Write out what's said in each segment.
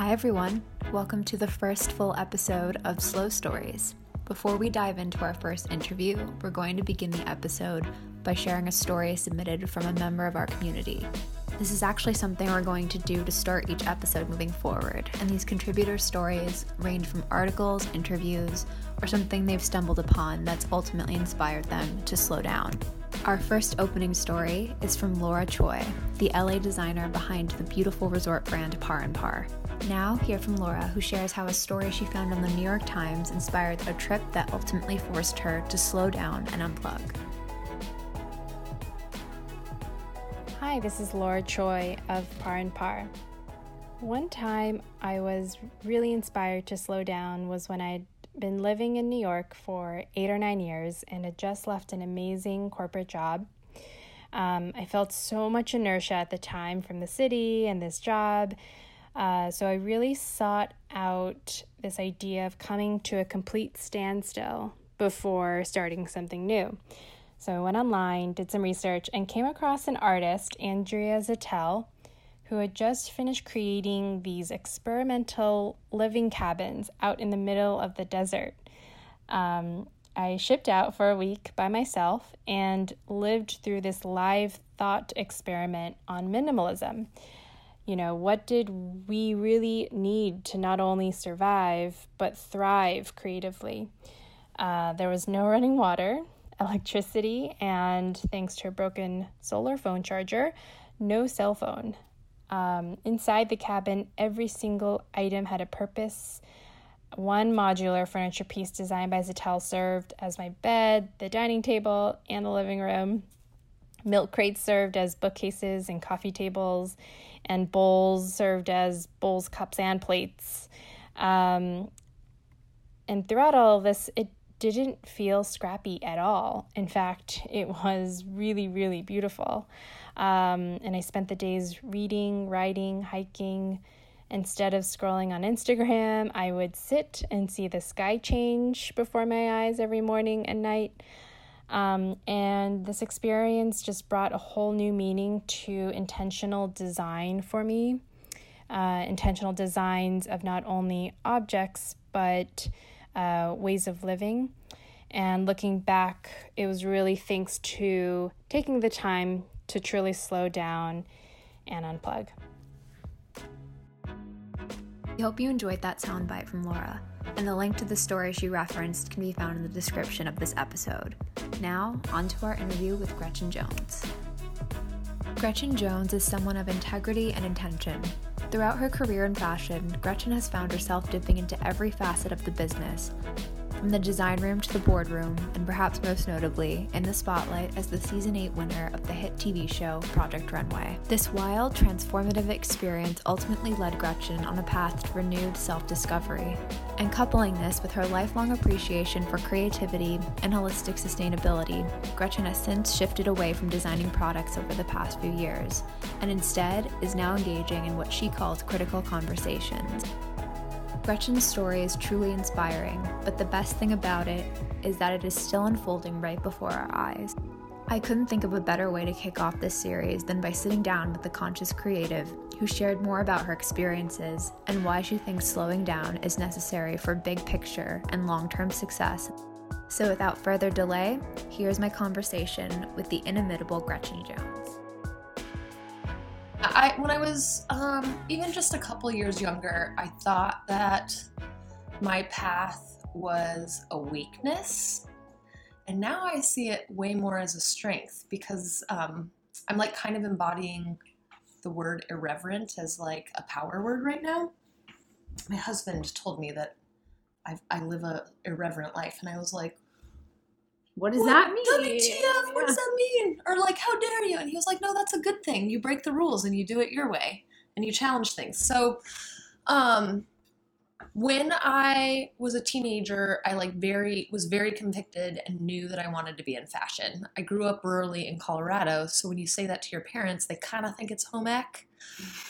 Hi, everyone. Welcome to the first full episode of Slow Stories. Before we dive into our first interview, we're going to begin the episode by sharing a story submitted from a member of our community. This is actually something we're going to do to start each episode moving forward, and these contributor stories range from articles, interviews, or something they've stumbled upon that's ultimately inspired them to slow down. Our first opening story is from Laura Choi, the LA designer behind the beautiful resort brand Par and Par. Now, hear from Laura, who shares how a story she found on the New York Times inspired a trip that ultimately forced her to slow down and unplug. Hi, this is Laura Choi of Par and Par. One time I was really inspired to slow down was when I'd been living in New York for eight or nine years and had just left an amazing corporate job. Um, I felt so much inertia at the time from the city and this job. Uh, so I really sought out this idea of coming to a complete standstill before starting something new. So I went online, did some research, and came across an artist, Andrea Zittel, who had just finished creating these experimental living cabins out in the middle of the desert. Um, I shipped out for a week by myself and lived through this live thought experiment on minimalism. You know, what did we really need to not only survive, but thrive creatively? Uh, there was no running water, electricity, and thanks to a broken solar phone charger, no cell phone. Um, inside the cabin, every single item had a purpose. One modular furniture piece designed by Zittel served as my bed, the dining table, and the living room. Milk crates served as bookcases and coffee tables, and bowls served as bowls, cups, and plates. Um, and throughout all of this, it didn't feel scrappy at all. In fact, it was really, really beautiful. Um, and I spent the days reading, writing, hiking. Instead of scrolling on Instagram, I would sit and see the sky change before my eyes every morning and night. Um, and this experience just brought a whole new meaning to intentional design for me. Uh, intentional designs of not only objects, but uh, ways of living. And looking back, it was really thanks to taking the time to truly slow down and unplug. We hope you enjoyed that soundbite from Laura, and the link to the story she referenced can be found in the description of this episode. Now, on to our interview with Gretchen Jones. Gretchen Jones is someone of integrity and intention. Throughout her career in fashion, Gretchen has found herself dipping into every facet of the business, from the design room to the boardroom, and perhaps most notably, in the spotlight as the season 8 winner of the hit TV show Project Runway. This wild, transformative experience ultimately led Gretchen on a path to renewed self discovery. And coupling this with her lifelong appreciation for creativity and holistic sustainability, Gretchen has since shifted away from designing products over the past few years, and instead is now engaging in what she calls critical conversations. Gretchen's story is truly inspiring, but the best thing about it is that it is still unfolding right before our eyes. I couldn't think of a better way to kick off this series than by sitting down with the conscious creative who shared more about her experiences and why she thinks slowing down is necessary for big picture and long term success. So, without further delay, here's my conversation with the inimitable Gretchen Jones. I when I was um, even just a couple years younger, I thought that my path was a weakness, and now I see it way more as a strength because um, I'm like kind of embodying the word irreverent as like a power word right now. My husband told me that I, I live a irreverent life, and I was like, what does what, that mean? WTF, what does that mean? Or like, how dare you? And he was like, no, that's a good thing. You break the rules and you do it your way and you challenge things. So, um, when I was a teenager, I like very was very convicted and knew that I wanted to be in fashion. I grew up rurally in Colorado, so when you say that to your parents, they kind of think it's home ec.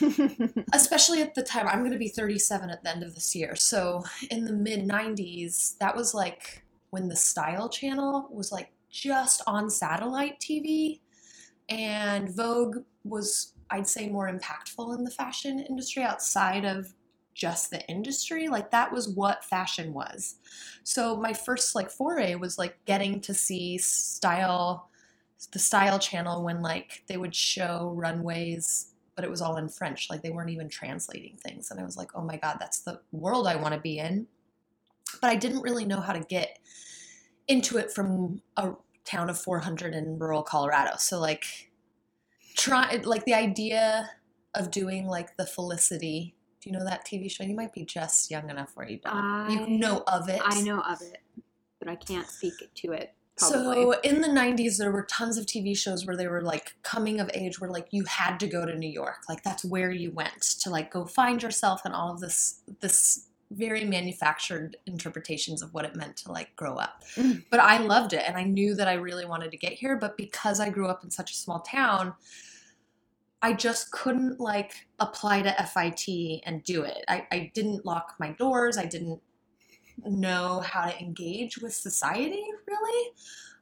Especially at the time, I'm going to be 37 at the end of this year. So in the mid 90s, that was like when the Style Channel was like just on satellite TV, and Vogue was, I'd say, more impactful in the fashion industry outside of just the industry. Like that was what fashion was. So my first like foray was like getting to see style the style channel when like they would show runways but it was all in French. Like they weren't even translating things. And I was like, oh my God, that's the world I want to be in. But I didn't really know how to get into it from a town of 400 in rural Colorado. So like try like the idea of doing like the Felicity. Do you know that TV show? You might be just young enough where you don't. I, you know of it. I know of it, but I can't speak to it. Probably. So in the 90s, there were tons of TV shows where they were like coming of age, where like you had to go to New York, like that's where you went to like go find yourself and all of this this very manufactured interpretations of what it meant to like grow up. Mm. But I loved it and I knew that I really wanted to get here. But because I grew up in such a small town, I just couldn't like apply to FIT and do it. I, I didn't lock my doors. I didn't know how to engage with society really.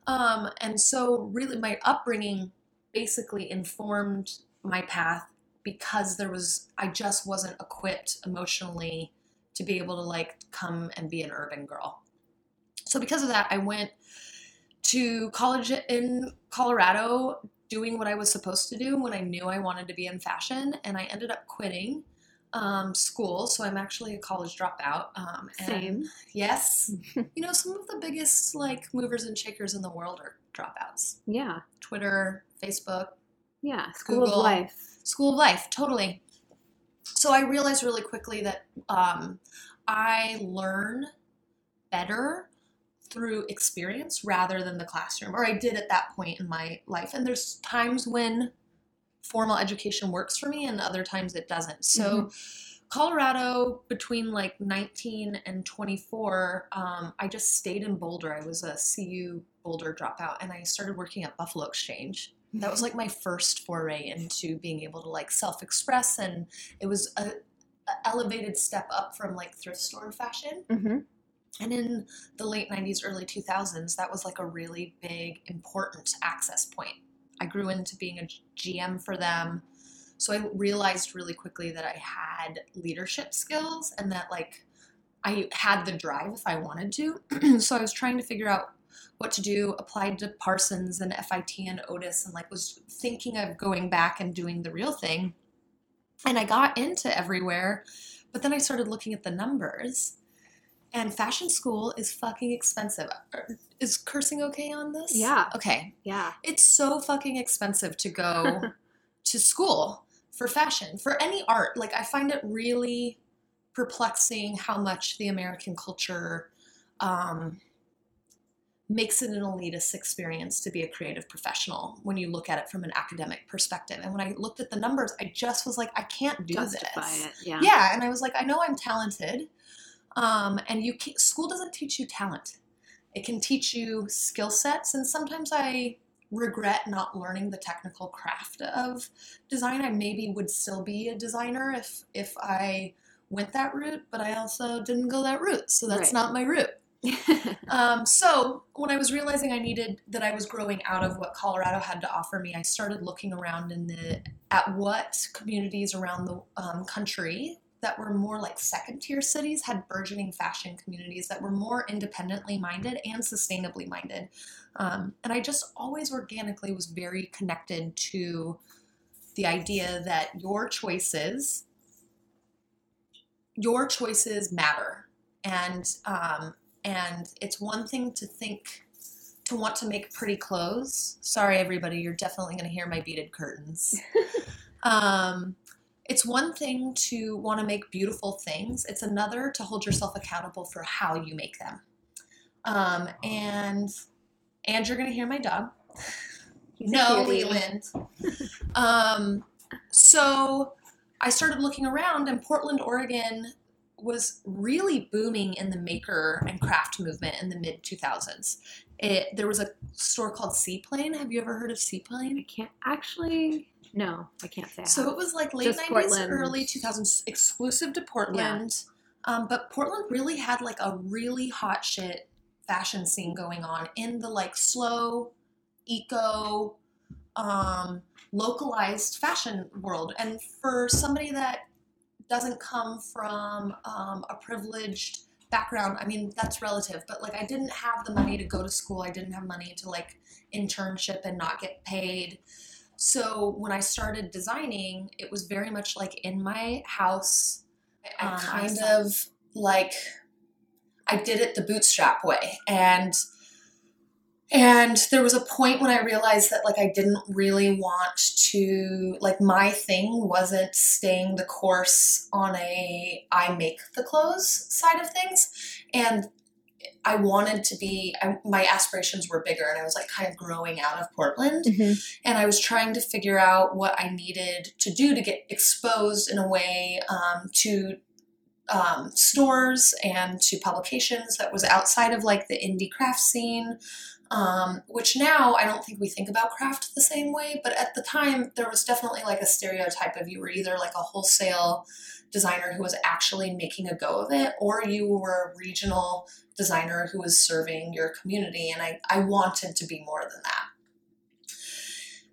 Um, and so, really, my upbringing basically informed my path because there was, I just wasn't equipped emotionally to be able to like come and be an urban girl. So, because of that, I went to college in Colorado doing what I was supposed to do when I knew I wanted to be in fashion, and I ended up quitting um, school. So I'm actually a college dropout. Um, and Same. Yes. you know, some of the biggest like movers and shakers in the world are dropouts. Yeah, Twitter, Facebook, yeah. School Google. of life. school of life, totally. So I realized really quickly that um, I learn better through experience rather than the classroom, or I did at that point in my life. And there's times when formal education works for me, and other times it doesn't. So. Colorado, between like 19 and 24, um, I just stayed in Boulder. I was a CU Boulder dropout, and I started working at Buffalo Exchange that was like my first foray into being able to like self-express and it was a, a elevated step up from like thrift store fashion. Mm-hmm. and in the late 90s early 2000s that was like a really big important access point. I grew into being a gm for them so i realized really quickly that i had leadership skills and that like i had the drive if i wanted to. So i was trying to figure out what to do applied to parsons and fit and otis and like was thinking of going back and doing the real thing. And i got into everywhere but then i started looking at the numbers and fashion school is fucking expensive. Is cursing okay on this? Yeah. okay. Yeah. it's so fucking expensive to go to school for fashion for any art. Like i find it really perplexing how much the american culture um, makes it an elitist experience to be a creative professional when you look at it from an academic perspective and when i looked at the numbers i just was like i can't do Justify this it. Yeah. yeah and i was like i know i'm talented um, and you can, school doesn't teach you talent it can teach you skill sets and sometimes i regret not learning the technical craft of design i maybe would still be a designer if if i went that route but i also didn't go that route so that's Right. not my route um, so when I was realizing I needed that I was growing out of what Colorado had to offer me, I started looking around in the at what communities around the um, country that were more like second tier cities had burgeoning fashion communities that were more independently minded and sustainably minded. Um, and I just always organically was very connected to the idea that your choices your choices matter and um, and it's one thing to think to want to make pretty clothes. Sorry everybody you're definitely going to hear my beaded curtains. Um, it's one thing to want to make beautiful things. It's another to hold yourself accountable for how you make them. Um, and and you're going to hear my dog. He's no. Leland. um, so I started looking around, and Portland, Oregon was really booming in the maker and craft movement in the mid 2000s. It, there was a store called Seaplane. Have you ever heard of Seaplane? I can't actually. No, I can't say. So it was like late Just 90s, Portland. early 2000s, exclusive to Portland. Yeah. Um, but Portland really had like a really hot shit fashion scene going on in the like slow, eco, um, localized fashion world. And for somebody that doesn't come from um, a privileged background, I mean, that's relative, but like I didn't have the money to go to school. I didn't have money to like internship and not get paid. So when I started designing, it was very much like in my house. I Um, I kind of like I did it the bootstrap way. And and there was a point when I realized that like I didn't really want to like my thing wasn't staying the course on a I make the clothes side of things. And I wanted to be I, my aspirations were bigger and I was like kind of growing out of Portland and I was trying to figure out what I needed to do to get exposed in a way um, to um, stores and to publications that was outside of like the indie craft scene. Um, which now I don't think we think about craft the same way, but at the time there was definitely like a stereotype of you were either like a wholesale designer who was actually making a go of it, or you were a regional designer who was serving your community. And I, I wanted to be more than that.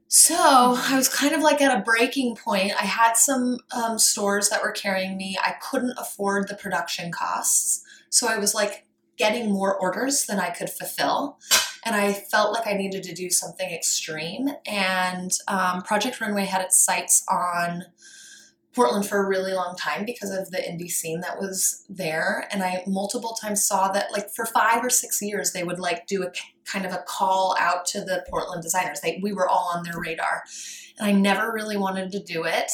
So I was kind of like at a breaking point. I had some um, stores that were carrying me. I couldn't afford the production costs. So I was like getting more orders than I could fulfill. And I felt like I needed to do something extreme. And um, Project Runway had its sights on Portland for a really long time because of the indie scene that was there. And I multiple times saw that, like, for five or six years, they would like do a kind of a call out to the Portland designers. They, we were all on their radar. And I never really wanted to do it.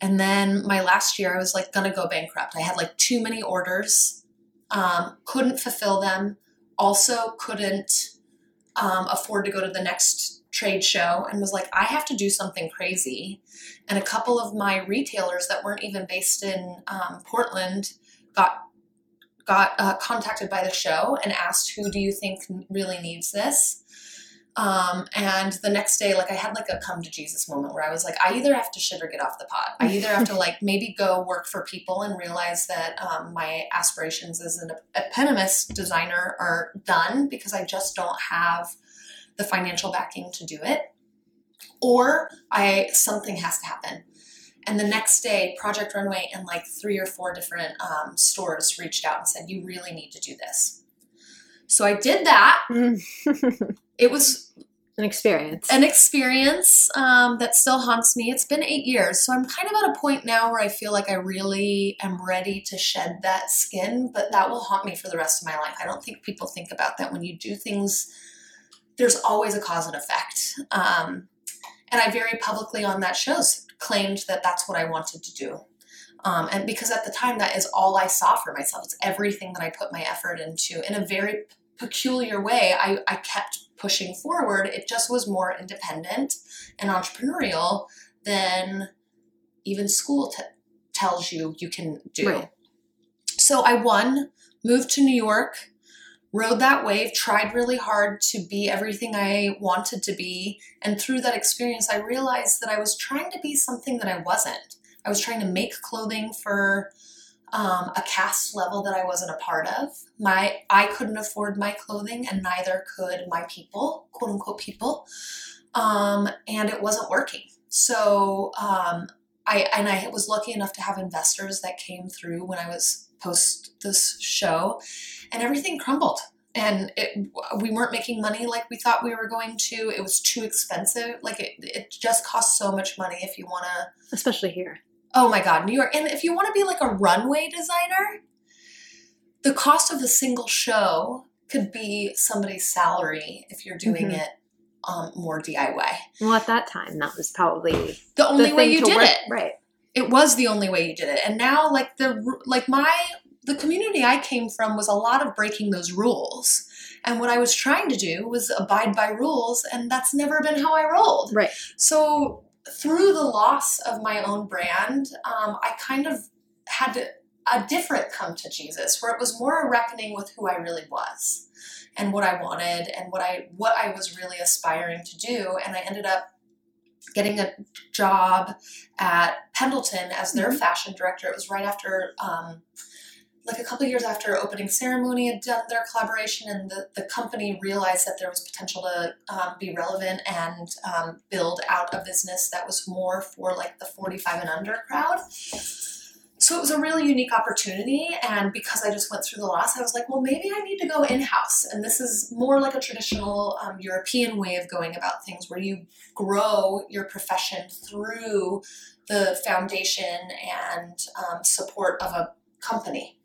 And then my last year, I was like gonna go bankrupt. I had like too many orders, um, couldn't fulfill them, also couldn't um, afford to go to the next trade show, and was like, I have to do something crazy. And a couple of my retailers that weren't even based in um, Portland got got uh, contacted by the show and asked, "Who do you think really needs this?" Um, and the next day, like I had like a come to Jesus moment where I was like, I either have to shit or get off the pot. I either have to like maybe go work for people and realize that um, my aspirations as an eponymous designer are done because I just don't have the financial backing to do it, or I something has to happen. And the next day, Project Runway and like three or four different um, stores reached out and said, "You really need to do this." So I did that. It was An experience. an experience um, that still haunts me. It's been eight years, so I'm kind of at a point now where I feel like I really am ready to shed that skin, but that will haunt me for the rest of my life. I don't think people think about that when you do things. There's always a cause and effect, um, and I very publicly on that show claimed that that's what I wanted to do. Um, and because at the time that is all I saw for myself, it's everything that I put my effort into in a very peculiar way. I, I kept pushing forward. It just was more independent and entrepreneurial than even school t- tells you you can do. Right. So I won, moved to New York, rode that wave, tried really hard to be everything I wanted to be. And through that experience, I realized that I was trying to be something that I wasn't. I was trying to make clothing for um, a caste level that I wasn't a part of. My I couldn't afford my clothing, and neither could my people, quote unquote people, um, and it wasn't working. So um, I and I was lucky enough to have investors that came through when I was post this show, and everything crumbled. And it, we weren't making money like we thought we were going to. It was too expensive. Like it, it just costs so much money if you want to Especially here. Oh my God, New York. And if you want to be like a runway designer, the cost of a single show could be somebody's salary if you're doing Mhm. it um, more DIY. Well, at that time, that was probably The only the way you did work- it. Right. It was the only way you did it. And now, like the like my the community I came from was a lot of breaking those rules. And what I was trying to do was abide by rules, and that's never been how I rolled. Right. So through the loss of my own brand, um, I kind of had to, a different come to Jesus, where it was more a reckoning with who I really was, and what I wanted, and what I what I was really aspiring to do. And I ended up getting a job at Pendleton as their fashion director. It was right after. Um, like a couple years after opening ceremony had done their collaboration and the, the company realized that there was potential to um, be relevant and um, build out a business that was more for like the 45 and under crowd so it was a really unique opportunity. And because I just went through the loss, I was like, well, maybe I need to go in house. And this is more like a traditional um, European way of going about things where you grow your profession through the foundation and um, support of a company.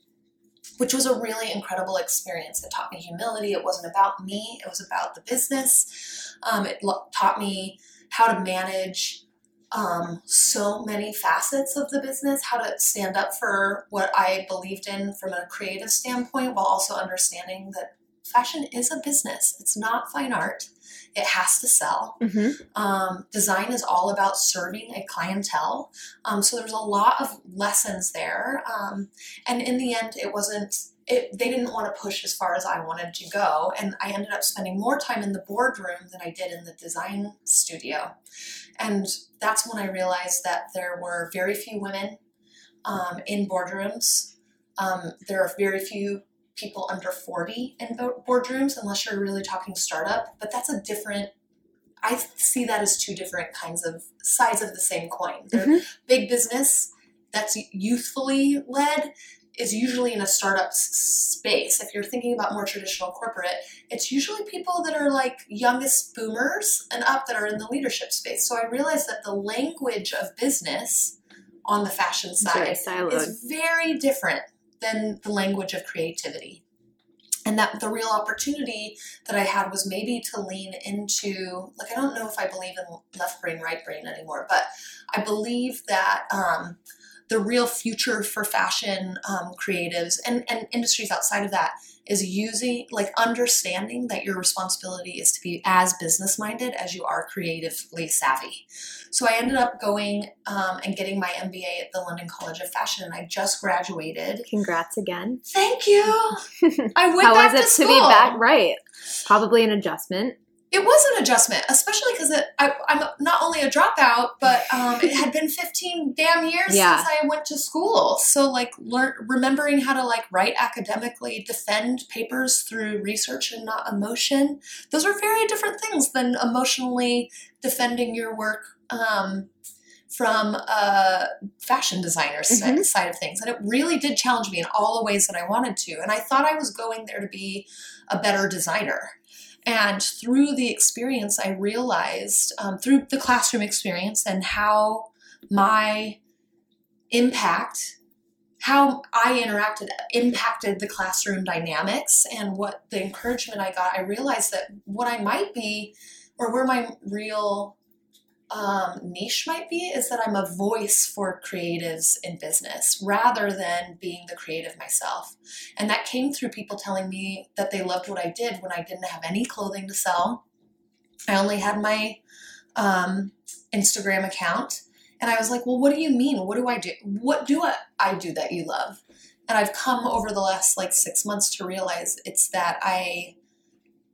Which was a really incredible experience. It taught me humility. It wasn't about me, it was about the business. Um, it lo- taught me how to manage um, so many facets of the business, how to stand up for what I believed in from a creative standpoint, while also understanding that fashion is a business. It's not fine art. It has to sell. Mm-hmm. Um, design is all about serving a clientele. Um, so there's a lot of lessons there. Um, and in the end, it wasn't. It, they didn't want to push as far as I wanted to go, and I ended up spending more time in the boardroom than I did in the design studio. And that's when I realized that there were very few women um, in boardrooms. Um, there are very few people under 40 in bo- boardrooms, unless you're really talking startup. But that's a different, I see that as two different kinds of sides of the same coin. Mhm. Big business that's youthfully led is usually in a startup space. If you're thinking about more traditional corporate, it's usually people that are like youngest boomers and up that are in the leadership space. So I realized that the language of business on the fashion side siloed. is very different than the language of creativity. And that the real opportunity that I had was maybe to lean into, like, I don't know if I believe in left brain, right brain anymore, but I believe that um, the real future for fashion um, creatives and, and industries outside of that is using, like, understanding that your responsibility is to be as business minded as you are creatively savvy. So I ended up going um, and getting my MBA at the London College of Fashion, and I just graduated. Congrats again. Thank you. I went How back was it to to, be back? Right. Probably an adjustment. It was an adjustment, especially because I'm not only a dropout, but um, it had been 15 damn years Yeah. since I went to school. So, like, learn, remembering how to like write academically, defend papers through research and not emotion. Those are very different things than emotionally defending your work um, from a fashion designer si- Mhm. side of things. And it really did challenge me in all the ways that I wanted to. And I thought I was going there to be a better designer. And through the experience, I realized um, through the classroom experience and how my impact, how I interacted, impacted the classroom dynamics and what the encouragement I got. I realized that what I might be, or where my real um, niche might be, is that I'm a voice for creatives in business rather than being the creative myself. And that came through people telling me that they loved what I did when I didn't have any clothing to sell. I only had my um, Instagram account. And I was like, well, what do you mean? What do I do? What do I, I do that you love? And I've come over the last like six months to realize it's that I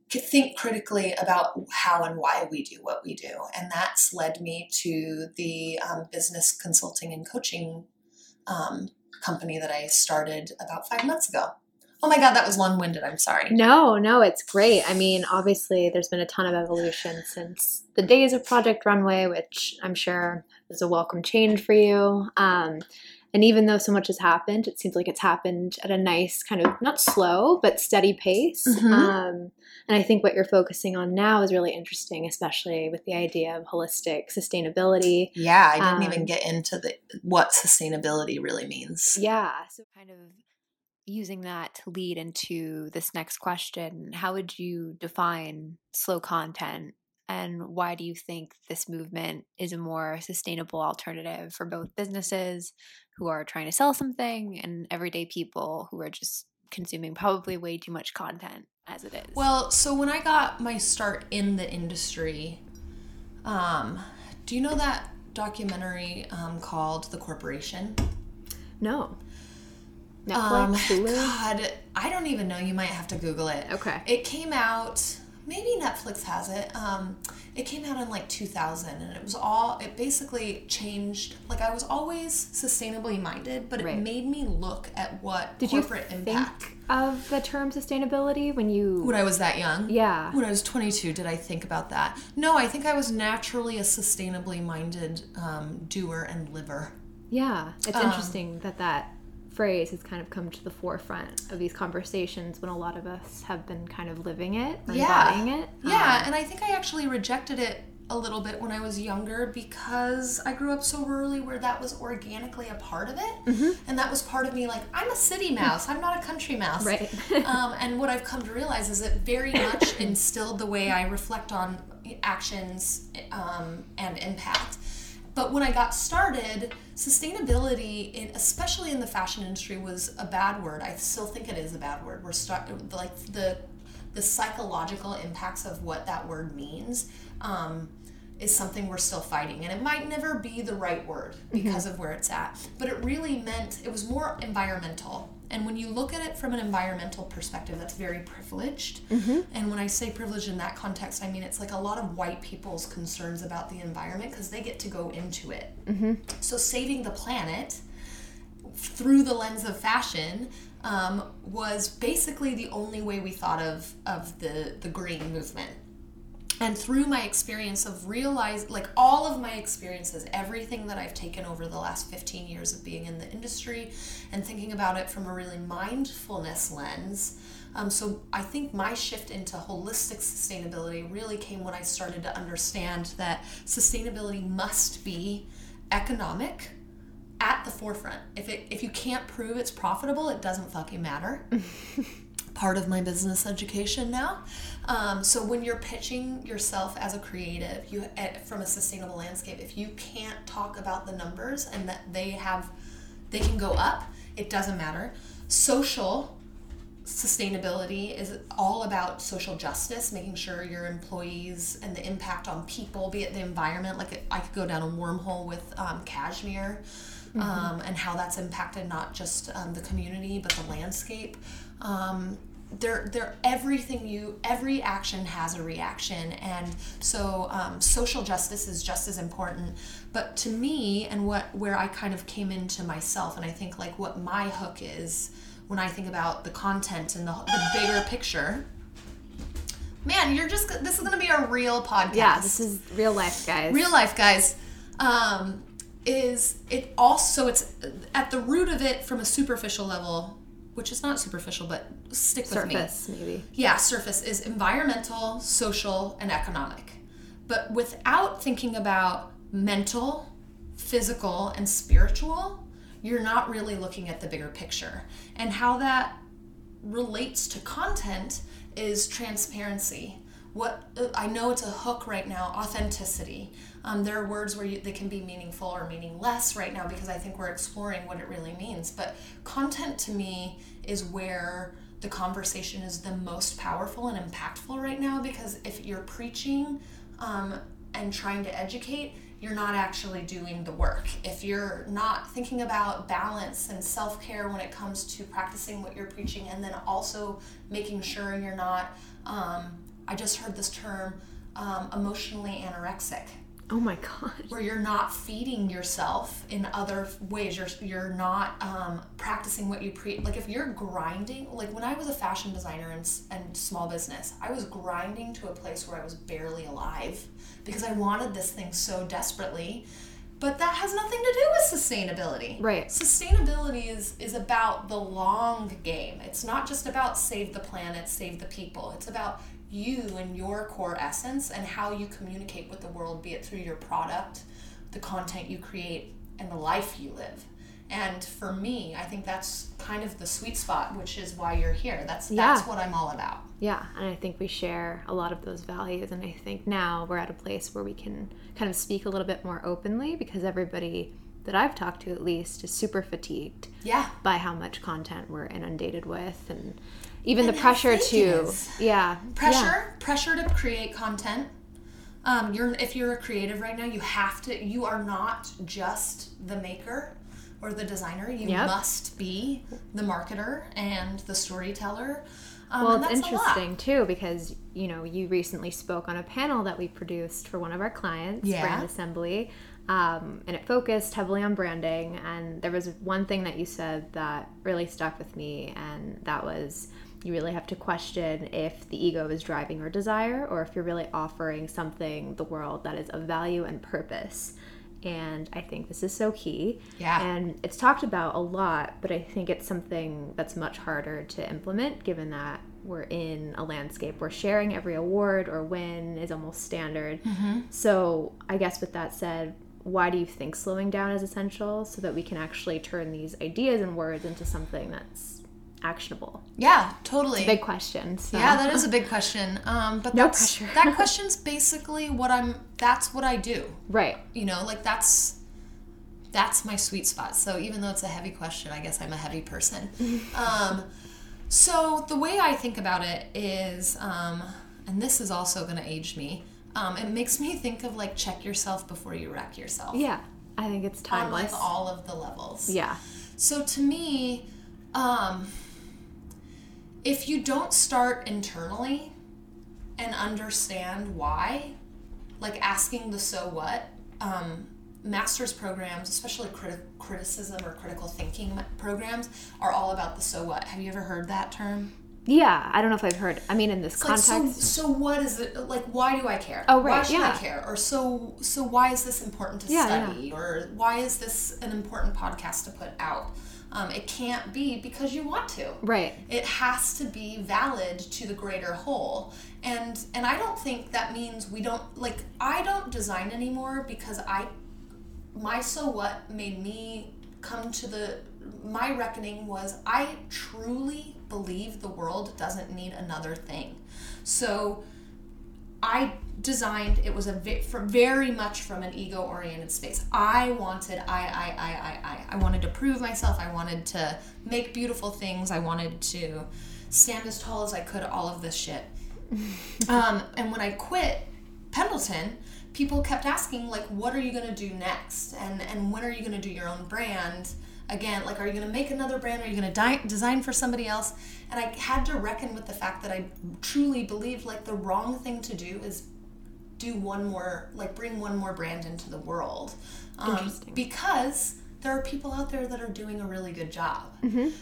think critically about how and why we do what we do. And that's led me to the um, business consulting and coaching um, company that I started about five months ago. Oh my God, that was long winded. I'm sorry. No, no, it's great. I mean, obviously, there's been a ton of evolution since the days of Project Runway, which I'm sure was a welcome change for you. Um, and even though so much has happened, it seems like it's happened at a nice kind of not slow but steady pace. Mhm. Um, and I think what you're focusing on now is really interesting, especially with the idea of holistic sustainability. Yeah, I didn't Um, even get into the what sustainability really means. Yeah. So kind of using that to lead into this next question how would you define slow content and why do you think this movement is a more sustainable alternative for both businesses who are trying to sell something and everyday people who are just consuming probably way too much content as it is Well, so when I got my start in the industry, um, do you know that documentary um, called The Corporation? no. Netflix, Um, God, I don't even know. You might have to Google it. Okay. It came out. Maybe Netflix has it. Um, it came out in like 2000, and it was all. It basically changed. Like I was always sustainably minded, but it Right. made me look at what Did corporate think impact. of the term sustainability when you? When I was that young. yeah. When I was 22, did I think about that? No, I think I was naturally a sustainably minded um, doer and liver. Yeah, it's Um, interesting that that phrase has kind of come to the forefront of these conversations when a lot of us have been kind of living it or Yeah. embodying it. Yeah, Um, and I think I actually rejected it a little bit when I was younger because I grew up so rurally where that was organically a part of it. Mm-hmm. And that was part of me like, I'm a city mouse, I'm not a country mouse. Right. um, and what I've come to realize is it very much instilled the way I reflect on actions um, and impact. But when I got started, sustainability, in, especially in the fashion industry, was a bad word. I still think it is a bad word. We're start like the the psychological impacts of what that word means um, is something we're still fighting, and it might never be the right word because of where it's at. But it really meant it was more environmental. And when you look at it from an environmental perspective, that's very privileged. And when I say privileged in that context, I mean it's like a lot of white people's concerns about the environment because they get to go into it. So saving the planet through the lens of fashion um, was basically the only way we thought of of the the green movement and through my experience of realize like all of my experiences everything that i've taken over the last 15 years of being in the industry and thinking about it from a really mindfulness lens um, so i think my shift into holistic sustainability really came when i started to understand that sustainability must be economic at the forefront if it if you can't prove it's profitable it doesn't fucking matter part of my business education now. Um, so when you're pitching yourself as a creative, you eh, from a sustainable landscape, if you can't talk about the numbers and that they have, they can go up, it doesn't matter. Social sustainability is all about social justice, making sure your employees and the impact on people, be it the environment. Like I could go down a wormhole with um, cashmere. Um, and how that's impacted not just um, the community but the landscape. Um, they're, they're everything you every action has a reaction. And so um, social justice is just as important. But to me and what where i kind of came into myself and i think like what my hook is when i think about the content and the, the bigger picture man you're just this is going to be a real podcast. Yeah, this is real life, guys. real life guys. Um, is it also it's at the root of it from a superficial level which is not superficial but stick with me surface, maybe. yeah, surface is environmental, social, and economic. But without thinking about mental, physical, and spiritual, you're not really looking at the bigger picture. And how that relates to content is transparency. What uh, I know it's a hook right now, authenticity. Um, there are words where they can be meaningful or meaningless right now because I think we're exploring what it really means. But content to me is where the conversation is the most powerful and impactful right now because if you're preaching um, and trying to educate, you're not actually doing the work. If you're not thinking about balance and self care when it comes to practicing what you're preaching, and then also making sure you're not, um, I just heard this term, um, emotionally anorexic Oh my god. where you're not feeding yourself in other ways. You're you're not um, practicing what you pre like if you're grinding like when i was a fashion designer and, and small business i was grinding to a place where i was barely alive because i wanted this thing so desperately. But that has nothing to do with sustainability. Right. sustainability is is about the long game. It's not just about save the planet save the people. It's about you and your core essence and how you communicate with the world be it through your product the content you create and the life you live. And for me i think that's kind of the sweet spot which is why you're here. That's that's what i'm all about. Yeah, and I think we share a lot of those values. And I think now we're at a place where we can kind of speak a little bit more openly because everybody that I've talked to, at least, is super fatigued yeah. by how much content we're inundated with and even And the pressure to, yeah, pressure yeah. pressure to create content um, you're if you're a creative right now you have to you are not just the maker or the designer you Yep. must be the marketer and the storyteller um, Well, and it's interesting too because you know you recently spoke on a panel that we produced for one of our clients, Yeah. Brand Assembly, um, and it focused heavily on branding. And there was one thing that you said that really stuck with me, and that was you really have to question if the ego is driving your desire or if you're really offering something the world that is of value and purpose. And I think this is so key. Yeah. And it's talked about a lot, but I think it's something that's much harder to implement given that we're in a landscape where sharing every award or win is almost standard. Mm-hmm. So, I guess with that said, why do you think slowing down is essential so that we can actually turn these ideas and words into something that's actionable? Yeah, totally. Big question. So. Yeah, that is a big question. Um, but No that's, pressure. that question's basically what I'm. That's what I do. right. You know, like that's that's my sweet spot. So even though it's a heavy question, I guess I'm a heavy person. um, so the way I think about it is, um, and this is also going to age me. Um, it makes me think of like check yourself before you wreck yourself. Yeah, I think it's On like all of the levels. yeah, So to me, um, if you don't start internally and understand why, like asking the so what, um, master's programs, especially criti- criticism or critical thinking programs, are all about the so what. Have you ever heard that term? yeah. I don't know if I've heard. I mean, in this It's like, context, so, so what is it like? Why do I care? Oh, right. Why should yeah. I care? Or so so why is this important to Yeah, yeah. study? Or why is this an important podcast to put out? Um, it can't be because you want to. right? It has to be valid to the greater whole. And and I don't think that means we don't like I don't design anymore because I my so what made me come to the my reckoning was I truly believe the world doesn't need another thing. So I designed it was a ve- very much from an ego oriented space. I wanted I I I I I I wanted to prove myself. I wanted to make beautiful things. I wanted to stand as tall as I could. All of this shit. um, and when I quit Pendleton, people kept asking like, "What are you gonna do next?" And and when are you gonna do your own brand? Again, like, are you gonna make another brand? Are you gonna di- design for somebody else? And I had to reckon with the fact that I truly believed like the wrong thing to do is do one more, like, bring one more brand into the world. Um. Because there are people out there that are doing a really good job.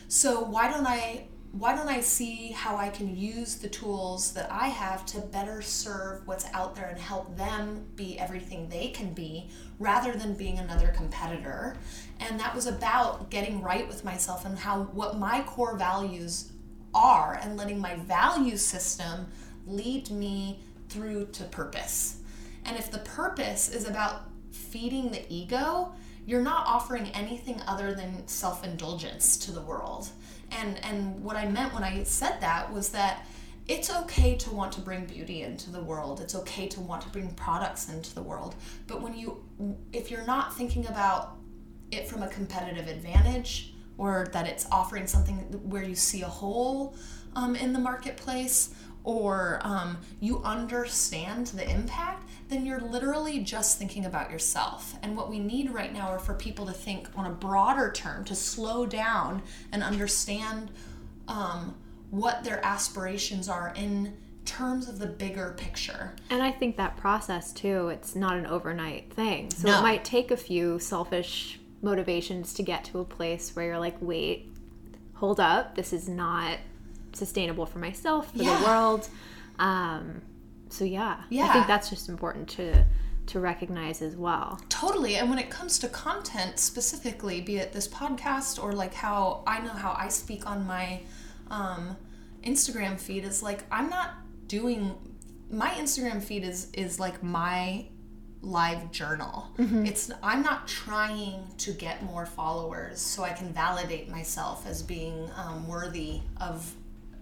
So why don't I why don't I see how I can use the tools that I have to better serve what's out there and help them be everything they can be rather than being another competitor. And that was about getting right with myself and how what my core values are and letting my value system lead me through to purpose. And if the purpose is about feeding the ego, you're not offering anything other than self-indulgence to the world. And and what I meant when I said that was that it's okay to want to bring beauty into the world. It's okay to want to bring products into the world. But when you if you're not thinking about it from a competitive advantage or that it's offering something where you see a hole um, in the marketplace or um, you understand the impact, then you're literally just thinking about yourself. And what we need right now are for people to think on a broader term, to slow down and understand um, what their aspirations are in terms of the bigger picture. And I think that process too, it's not an overnight thing. So No. it might take a few selfish motivations to get to a place where you're like, wait, hold up, this is not sustainable for myself, for Yeah. the world. Um, so yeah, yeah, I think that's just important to to recognize as well. Totally. And when it comes to content specifically, be it this podcast or like how I know how I speak on my um, Instagram feed, is like I'm not doing my Instagram feed is is like my live journal. It's I'm not trying to get more followers so I can validate myself as being um, worthy of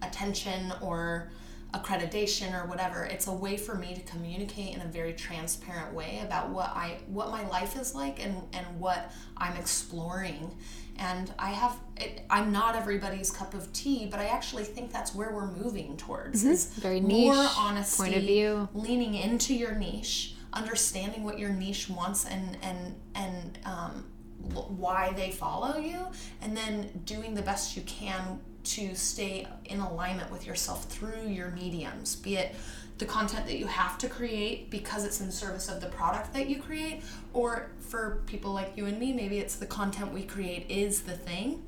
attention or accreditation or whatever it's a way for me to communicate in a very transparent way about what i what my life is like and and what i'm exploring and i have it, i'm not everybody's cup of tea but i actually think that's where we're moving towards is Very more honesty point of view. leaning into your niche understanding what your niche wants and and and um, why they follow you and then doing the best you can to stay in alignment with yourself through your mediums be it the content that you have to create because it's in service of the product that you create or for people like you and me maybe it's the content we create is the thing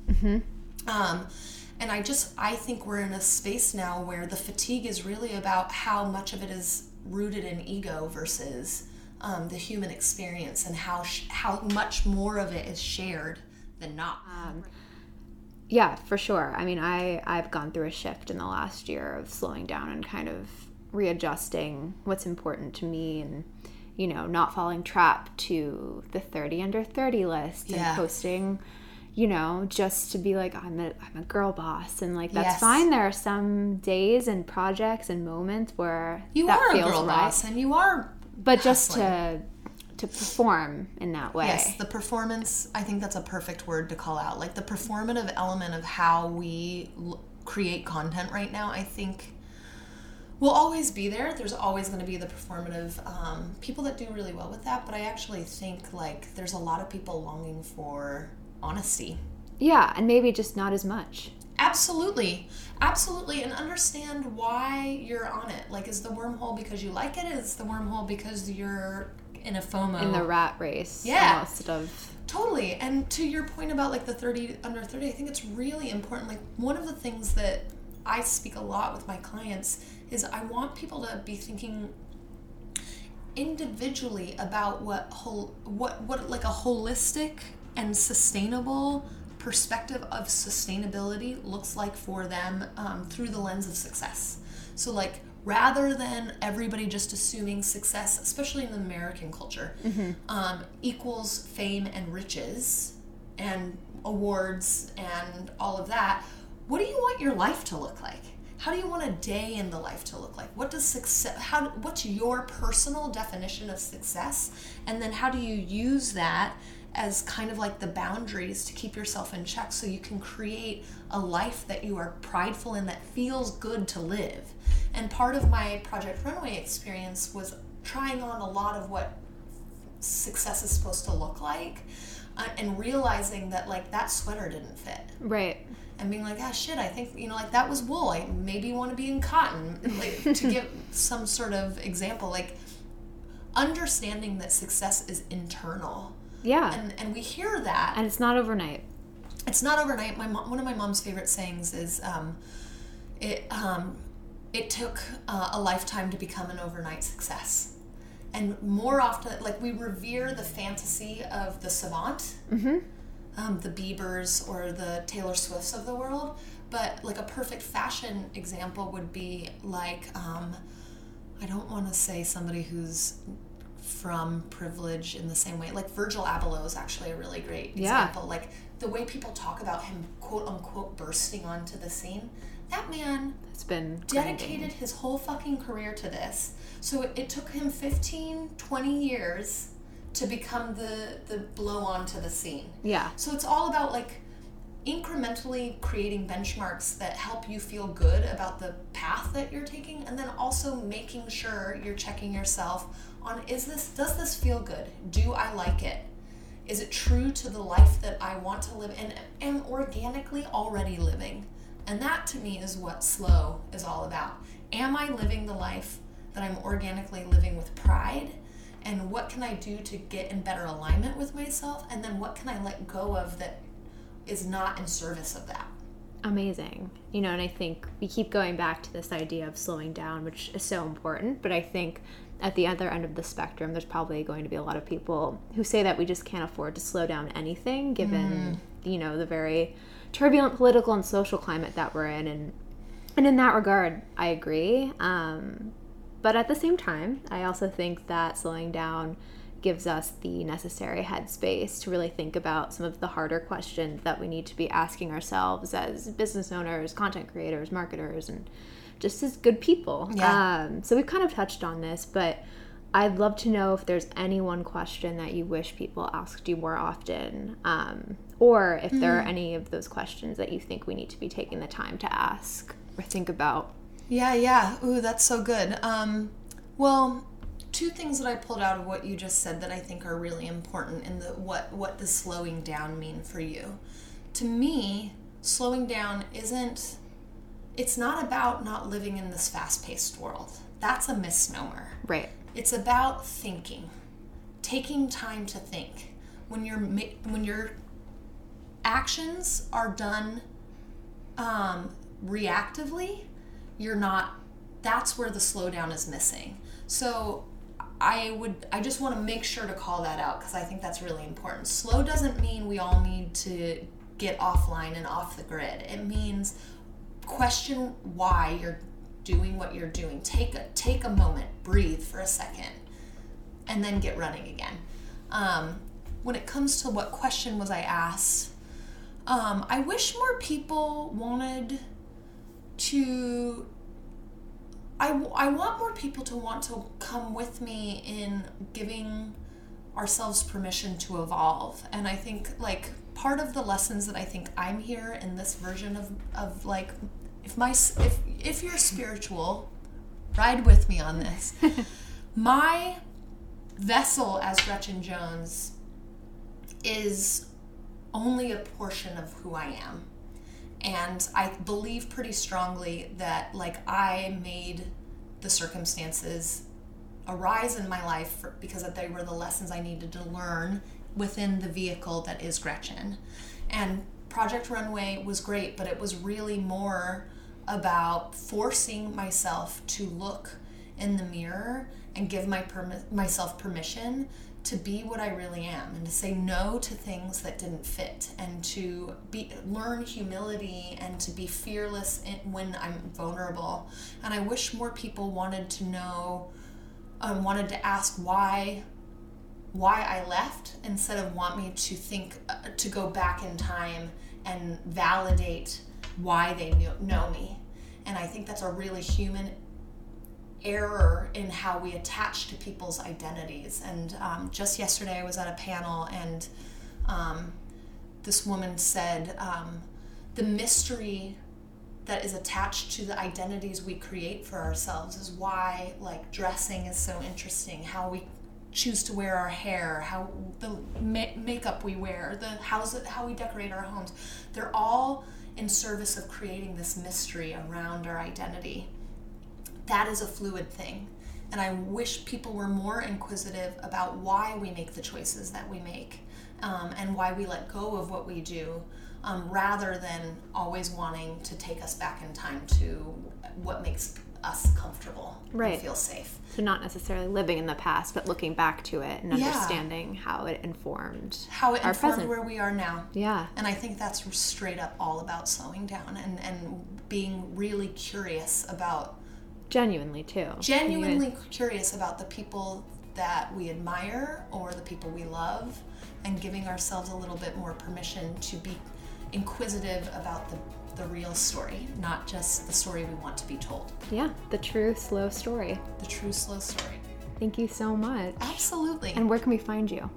um, and I just I think we're in a space now where the fatigue is really about how much of it is rooted in ego versus um, the human experience and how sh- how much more of it is shared than not. Um, yeah, for sure. I mean, I I've gone through a shift in the last year of slowing down and kind of readjusting what's important to me and you know, not falling trap to the 30 under 30 list Yeah. and posting, you know, just to be like I'm a I'm a girl boss and like that's Yes. fine. There are some days and projects and moments where You that are a girl right. boss, and you are But just to to perform in that way. Yes, the performance, I think that's a perfect word to call out. Like the performative element of how we l- create content right now, I think will always be there. There's always going to be the performative um, people that do really well with that. But I actually think like there's a lot of people longing for honesty. Yeah, and maybe just not as much. Absolutely. Absolutely. And understand why you're on it. Like, is the wormhole because you like it? Is the wormhole because you're in a FOMO? in the rat race. Yeah. almost of Totally. And to your point about like the 30 under 30, I think it's really important. Like one of the things that I speak a lot with my clients is I want people to be thinking individually about what whole what what like a holistic and sustainable perspective of sustainability looks like for them um, through the lens of success. So like rather than everybody just assuming success, especially in the American culture, um, equals fame and riches and awards and all of that, what do you want your life to look like? How do you want a day in the life to look like? What does success? How? What's your personal definition of success? And then how do you use that as kind of like the boundaries to keep yourself in check, so you can create a life that you are prideful in, that feels good to live. And part of my Project Runway experience was trying on a lot of what success is supposed to look like uh, and realizing that like that sweater didn't fit right. and being like ah shit i think you know like that was wool i maybe want to be in cotton like to give some sort of example like understanding that success is internal Yeah. and and we hear that and it's not overnight. it's not overnight. My mom, one of my mom's favorite sayings is, um, "It um, it took uh, a lifetime to become an overnight success." And more often, like we revere the fantasy of the savant, um, the Biebers or the Taylor Swifts of the world, but like a perfect fashion example would be like, um, I don't want to say somebody who's from privilege in the same way. Like Virgil Abloh is actually a really great Yeah. example. Like the way people talk about him, quote unquote, bursting onto the scene. That man It's been dedicated grinding. his whole fucking career to this. So it, it took him 15, 20 years to become the, the blow onto the scene. Yeah. So it's all about like incrementally creating benchmarks that help you feel good about the path that you're taking and then also making sure you're checking yourself on is this does this feel good? Do I like it? Is it true to the life that I want to live and am organically already living? And that to me is what slow is all about. Am I living the life that I'm organically living with pride? And what can I do to get in better alignment with myself? And then what can I let go of that is not in service of that? amazing. You know, and I think we keep going back to this idea of slowing down, which is so important. But I think at the other end of the spectrum, there's probably going to be a lot of people who say that we just can't afford to slow down anything given, mm. you know, the very turbulent political and social climate that we're in. And, and in that regard, I agree. Um, but at the same time, I also think that slowing down gives us the necessary headspace to really think about some of the harder questions that we need to be asking ourselves as business owners, content creators, marketers, and just as good people. Yeah. Um, so we've kind of touched on this, but I'd love to know if there's any one question that you wish people asked you more often, um, or if there are any of those questions that you think we need to be taking the time to ask or think about. Yeah, yeah. Ooh, that's so good. Um, well, two things that I pulled out of what you just said that I think are really important in the what what does slowing down mean for you? To me, slowing down isn't it's not about not living in this fast-paced world. That's a misnomer. Right. It's about thinking, taking time to think. When your when your actions are done um, reactively, you're not. That's where the slowdown is missing. So, I would I just want to make sure to call that out because I think that's really important. Slow doesn't mean we all need to get offline and off the grid. It means question why you're doing what you're doing. Take a take a moment, breathe for a second, and then get running again. Um, when it comes to what question was I asked, um, I wish more people wanted to I, I want more people to want to come with me in giving ourselves permission to evolve and i think like part of the lessons that i think i'm here in this version of, of like if my if if you're spiritual ride with me on this my vessel as gretchen jones is only a portion of who i am and I believe pretty strongly that like I made the circumstances arise in my life for, because they were the lessons I needed to learn within the vehicle that is Gretchen. And Project Runway was great, but it was really more about forcing myself to look in the mirror and give my permi- myself permission to be what I really am and to say no to things that didn't fit and to be learn humility and to be fearless in, when I'm vulnerable. And I wish more people wanted to know um, wanted to ask why why I left instead of want me to think uh, to go back in time and validate why they know me. And I think that's a really human error in how we attach to people's identities. And um, just yesterday, I was at a panel, and um, this woman said, um, The mystery that is attached to the identities we create for ourselves is why, like, dressing is so interesting, how we choose to wear our hair, how the ma- makeup we wear, the how's it, how we decorate our homes. They're all in service of creating this mystery around our identity that is a fluid thing. And I wish people were more inquisitive about why we make the choices that we make um, and why we let go of what we do um, rather than always wanting to take us back in time to what makes us comfortable right. and feel safe. So not necessarily living in the past, but looking back to it and yeah. understanding how it informed how it our informed present. where we are now. Yeah. And I think that's straight up all about slowing down and, and being really curious about genuinely too genuinely curious about the people that we admire or the people we love and giving ourselves a little bit more permission to be inquisitive about the, the real story not just the story we want to be told yeah the true slow story the true slow story thank you so much absolutely and where can we find you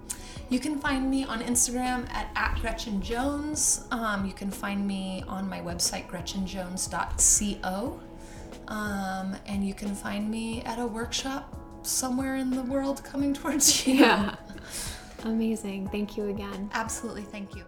you can find me on Instagram at, at Gretchen Jones. Um, you can find me on my website, gretchenjones.co. Um, and you can find me at a workshop somewhere in the world coming towards you. Yeah. Amazing. Thank you again. Absolutely. Thank you.